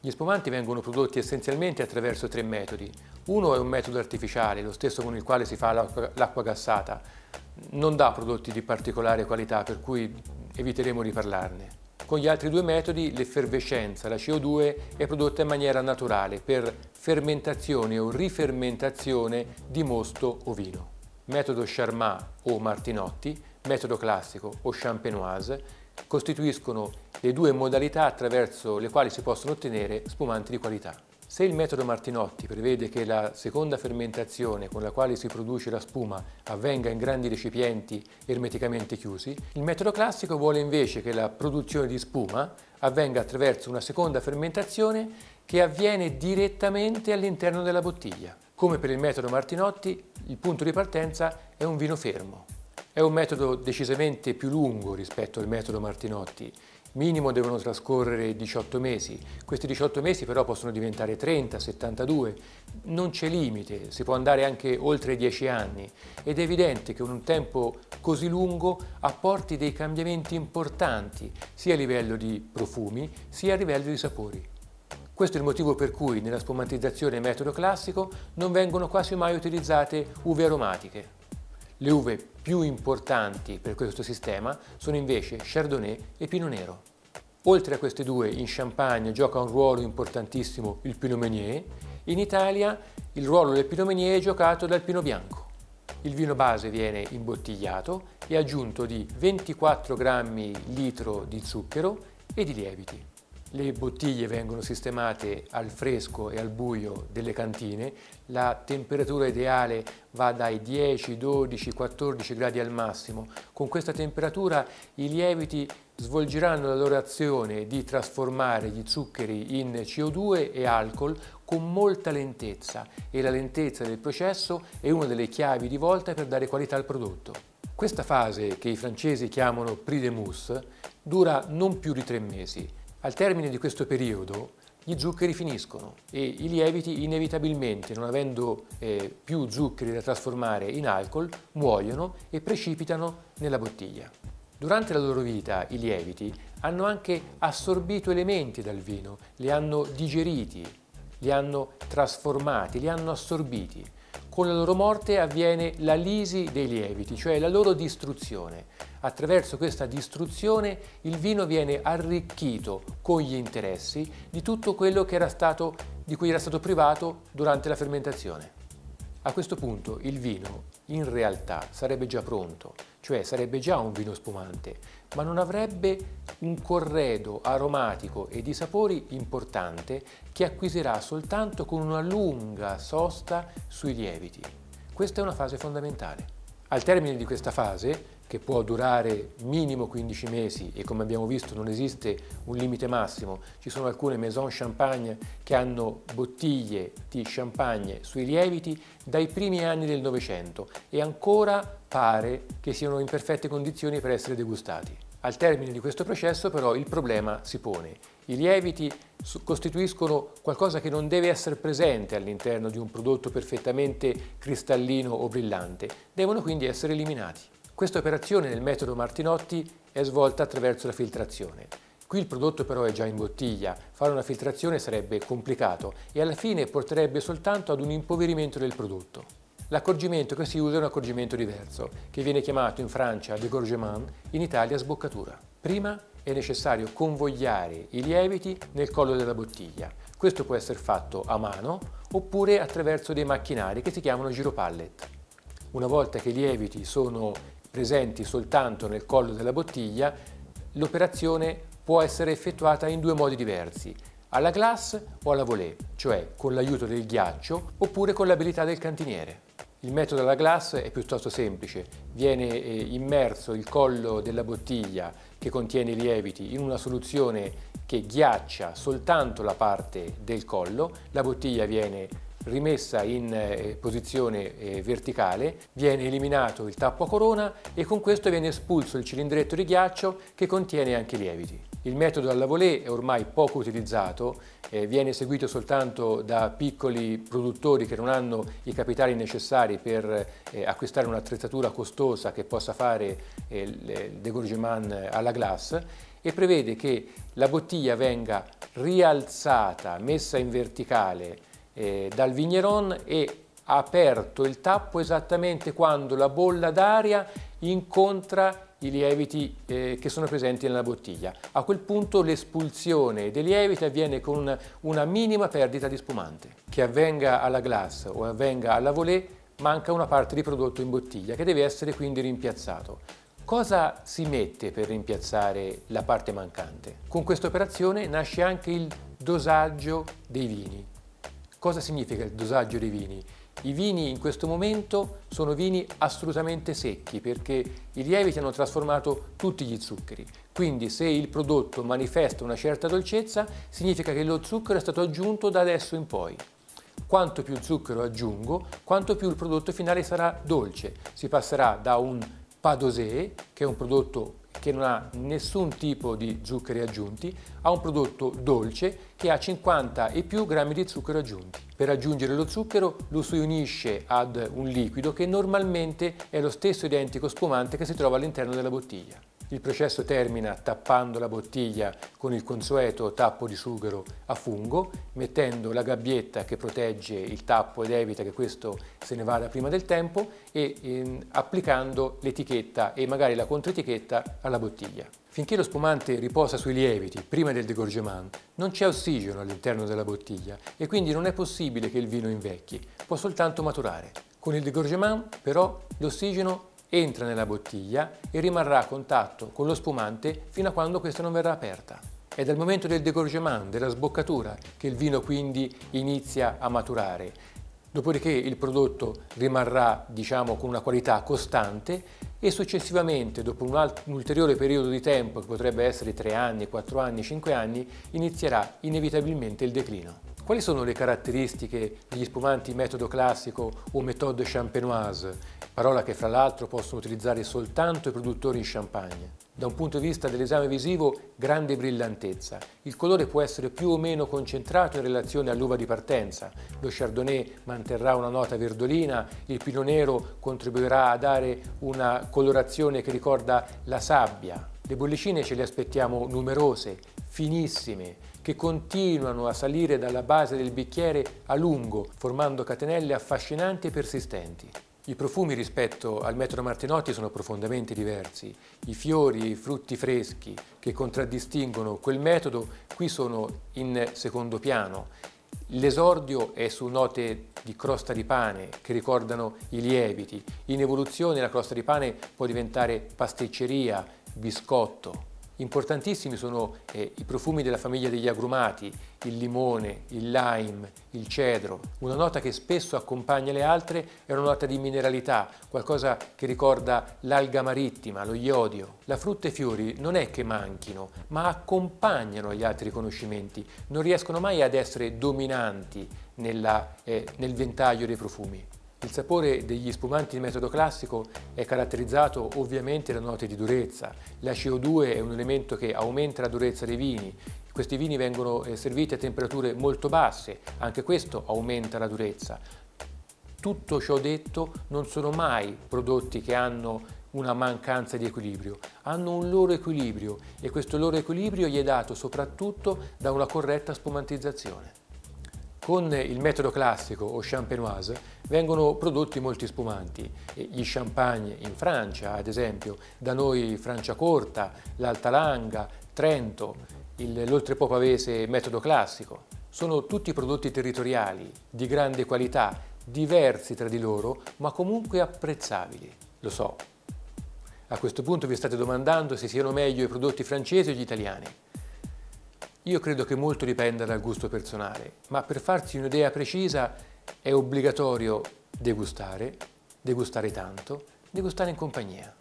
Gli spumanti vengono prodotti essenzialmente attraverso tre metodi. Uno è un metodo artificiale, lo stesso con il quale si fa l'acqua gassata. Non dà prodotti di particolare qualità, per cui eviteremo di parlarne. Con gli altri due metodi l'effervescenza, la CO2, è prodotta in maniera naturale per fermentazione o rifermentazione di mosto o vino. Metodo Charmat o Martinotti, metodo classico o Champenoise costituiscono le due modalità attraverso le quali si possono ottenere spumanti di qualità. Se il metodo Martinotti prevede che la seconda fermentazione con la quale si produce la spuma avvenga in grandi recipienti ermeticamente chiusi, il metodo classico vuole invece che la produzione di spuma avvenga attraverso una seconda fermentazione che avviene direttamente all'interno della bottiglia. Come per il metodo Martinotti, il punto di partenza è un vino fermo. È un metodo decisamente più lungo rispetto al metodo Martinotti. Minimo devono trascorrere 18 mesi. Questi 18 mesi però possono diventare 30, 72. Non c'è limite, si può andare anche oltre 10 anni ed è evidente che un tempo così lungo apporti dei cambiamenti importanti sia a livello di profumi sia a livello di sapori. Questo è il motivo per cui nella spumantizzazione metodo classico non vengono quasi mai utilizzate uve aromatiche. Le uve più importanti per questo sistema sono invece Chardonnay e Pinot Nero. Oltre a queste due, in Champagne gioca un ruolo importantissimo il Pinot Meunier, in Italia il ruolo del Pinot Meunier è giocato dal Pinot Bianco. Il vino base viene imbottigliato e aggiunto di 24 grammi litro di zucchero e di lieviti. Le bottiglie vengono sistemate al fresco e al buio delle cantine, la temperatura ideale va dai 10, 12, 14 gradi al massimo. Con questa temperatura i lieviti svolgeranno la loro azione di trasformare gli zuccheri in CO2 e alcol con molta lentezza e la lentezza del processo è una delle chiavi di volta per dare qualità al prodotto. Questa fase, che i francesi chiamano prix de mousse, dura non più di tre mesi al termine di questo periodo gli zuccheri finiscono e i lieviti inevitabilmente, non avendo eh, più zuccheri da trasformare in alcol, muoiono e precipitano nella bottiglia. Durante la loro vita i lieviti hanno anche assorbito elementi dal vino, li hanno digeriti, li hanno trasformati, li hanno assorbiti. Con la loro morte avviene la lisi dei lieviti, cioè la loro distruzione. Attraverso questa distruzione il vino viene arricchito con gli interessi di tutto quello stato, di cui era stato privato durante la fermentazione. A questo punto il vino in realtà sarebbe già pronto, cioè sarebbe già un vino spumante, ma non avrebbe un corredo aromatico e di sapori importante che acquisirà soltanto con una lunga sosta sui lieviti. Questa è una fase fondamentale. Al termine di questa fase che può durare minimo 15 mesi e come abbiamo visto non esiste un limite massimo, ci sono alcune maison champagne che hanno bottiglie di champagne sui lieviti dai primi anni del Novecento e ancora pare che siano in perfette condizioni per essere degustati. Al termine di questo processo però il problema si pone. I lieviti costituiscono qualcosa che non deve essere presente all'interno di un prodotto perfettamente cristallino o brillante, devono quindi essere eliminati. Questa operazione nel metodo Martinotti è svolta attraverso la filtrazione. Qui il prodotto però è già in bottiglia, fare una filtrazione sarebbe complicato e alla fine porterebbe soltanto ad un impoverimento del prodotto. L'accorgimento che si usa è un accorgimento diverso, che viene chiamato in Francia dégorgement, in Italia sboccatura. Prima è necessario convogliare i lieviti nel collo della bottiglia. Questo può essere fatto a mano oppure attraverso dei macchinari che si chiamano giropallet. Una volta che i lieviti sono presenti soltanto nel collo della bottiglia, l'operazione può essere effettuata in due modi diversi, alla glace o alla volée, cioè con l'aiuto del ghiaccio oppure con l'abilità del cantiniere. Il metodo alla glace è piuttosto semplice, viene eh, immerso il collo della bottiglia che contiene i lieviti in una soluzione che ghiaccia soltanto la parte del collo, la bottiglia viene rimessa in eh, posizione eh, verticale, viene eliminato il tappo a corona e con questo viene espulso il cilindretto di ghiaccio che contiene anche i lieviti. Il metodo alla volée è ormai poco utilizzato, eh, viene eseguito soltanto da piccoli produttori che non hanno i capitali necessari per acquistare un'attrezzatura costosa che possa fare il degorgement alla glace e prevede che la bottiglia venga rialzata, messa in verticale eh, dal vigneron e aperto il tappo esattamente quando la bolla d'aria incontra i lieviti eh, che sono presenti nella bottiglia. A quel punto l'espulsione dei lieviti avviene con una, una, minima perdita di spumante. Che avvenga alla glace o avvenga alla volée, manca una parte di prodotto in bottiglia che deve essere quindi rimpiazzato. Cosa si mette per rimpiazzare la parte mancante? Con questa operazione nasce anche il dosaggio dei vini. Cosa significa il dosaggio dei vini? I vini in questo momento sono vini assolutamente secchi perché i lieviti hanno trasformato tutti gli zuccheri. Quindi se il prodotto manifesta una certa dolcezza significa che lo zucchero è stato aggiunto da adesso in poi. Quanto più zucchero aggiungo, quanto più il prodotto finale sarà dolce. Si passerà da un padosé, che è un prodotto che non ha nessun tipo di zuccheri aggiunti, a un prodotto dolce che ha 50 e più grammi di zucchero aggiunti. Per aggiungere lo zucchero lo si unisce ad un liquido che normalmente è lo stesso identico spumante che si trova all'interno della bottiglia. Il processo termina tappando la bottiglia con il consueto tappo di sughero a fungo, mettendo la gabbietta che protegge il tappo ed evita che questo se ne vada prima del tempo e eh, applicando l'etichetta e magari la controetichetta alla bottiglia. Finché lo spumante riposa sui lieviti prima del degorgement non c'è ossigeno all'interno della bottiglia e quindi non è possibile che il vino invecchi, può soltanto maturare. Con il degorgement però l'ossigeno entra nella bottiglia e rimarrà a contatto con lo spumante fino a quando questa non verrà aperta. È dal momento del degorgement, della sboccatura, che il vino quindi inizia a maturare. Dopodiché il prodotto rimarrà diciamo, con una qualità costante e successivamente, dopo un, alt- un, ulteriore periodo di tempo, che potrebbe essere 3 anni, 4 anni, 5 anni, inizierà inevitabilmente il declino. Quali sono le caratteristiche degli spumanti metodo classico o méthode champenoise parola che fra l'altro possono utilizzare soltanto i produttori in champagne. Da un punto di vista dell'esame visivo, grande brillantezza. Il colore può essere più o meno concentrato in relazione all'uva di partenza. Lo Chardonnay manterrà una nota verdolina, il Pinot Nero contribuirà a dare una colorazione che ricorda la sabbia. Le bollicine ce le aspettiamo numerose, finissime, che continuano a salire dalla base del bicchiere a lungo, formando catenelle affascinanti e persistenti. I profumi rispetto al metodo Martinotti sono profondamente diversi. I fiori e i frutti freschi che contraddistinguono quel metodo qui sono in secondo piano. L'esordio è su note di crosta di pane che ricordano i lieviti. In evoluzione la crosta di pane può diventare pasticceria, biscotto. Importantissimi sono eh, i profumi della famiglia degli agrumati, il limone, il lime, il cedro. Una nota che spesso accompagna le altre è una nota di mineralità, qualcosa che ricorda l'alga marittima, lo iodio. La frutta e i fiori non è che manchino, ma accompagnano gli altri riconoscimenti, non riescono mai ad essere dominanti nella, eh, nel ventaglio dei profumi. Il sapore degli spumanti di metodo classico è caratterizzato ovviamente da note di durezza. La CO2 è un elemento che aumenta la durezza dei vini. Questi vini vengono eh, serviti a temperature molto basse, anche questo aumenta la durezza. Tutto ciò detto non sono mai prodotti che hanno una mancanza di equilibrio, hanno un loro equilibrio e questo loro equilibrio gli è dato soprattutto da una corretta spumantizzazione. Con il metodo classico o champenoise vengono prodotti molti spumanti, gli champagne in Francia ad esempio, da noi Franciacorta, l'Alta Langa, Trento, l'Oltrepo Pavese metodo classico. Sono tutti prodotti territoriali di grande qualità, diversi tra di loro, ma comunque apprezzabili. Lo so. A questo punto vi state domandando se siano meglio i prodotti francesi o gli italiani. Io credo che molto dipenda dal gusto personale, ma per farsi un'idea precisa è obbligatorio degustare, degustare tanto, degustare in compagnia.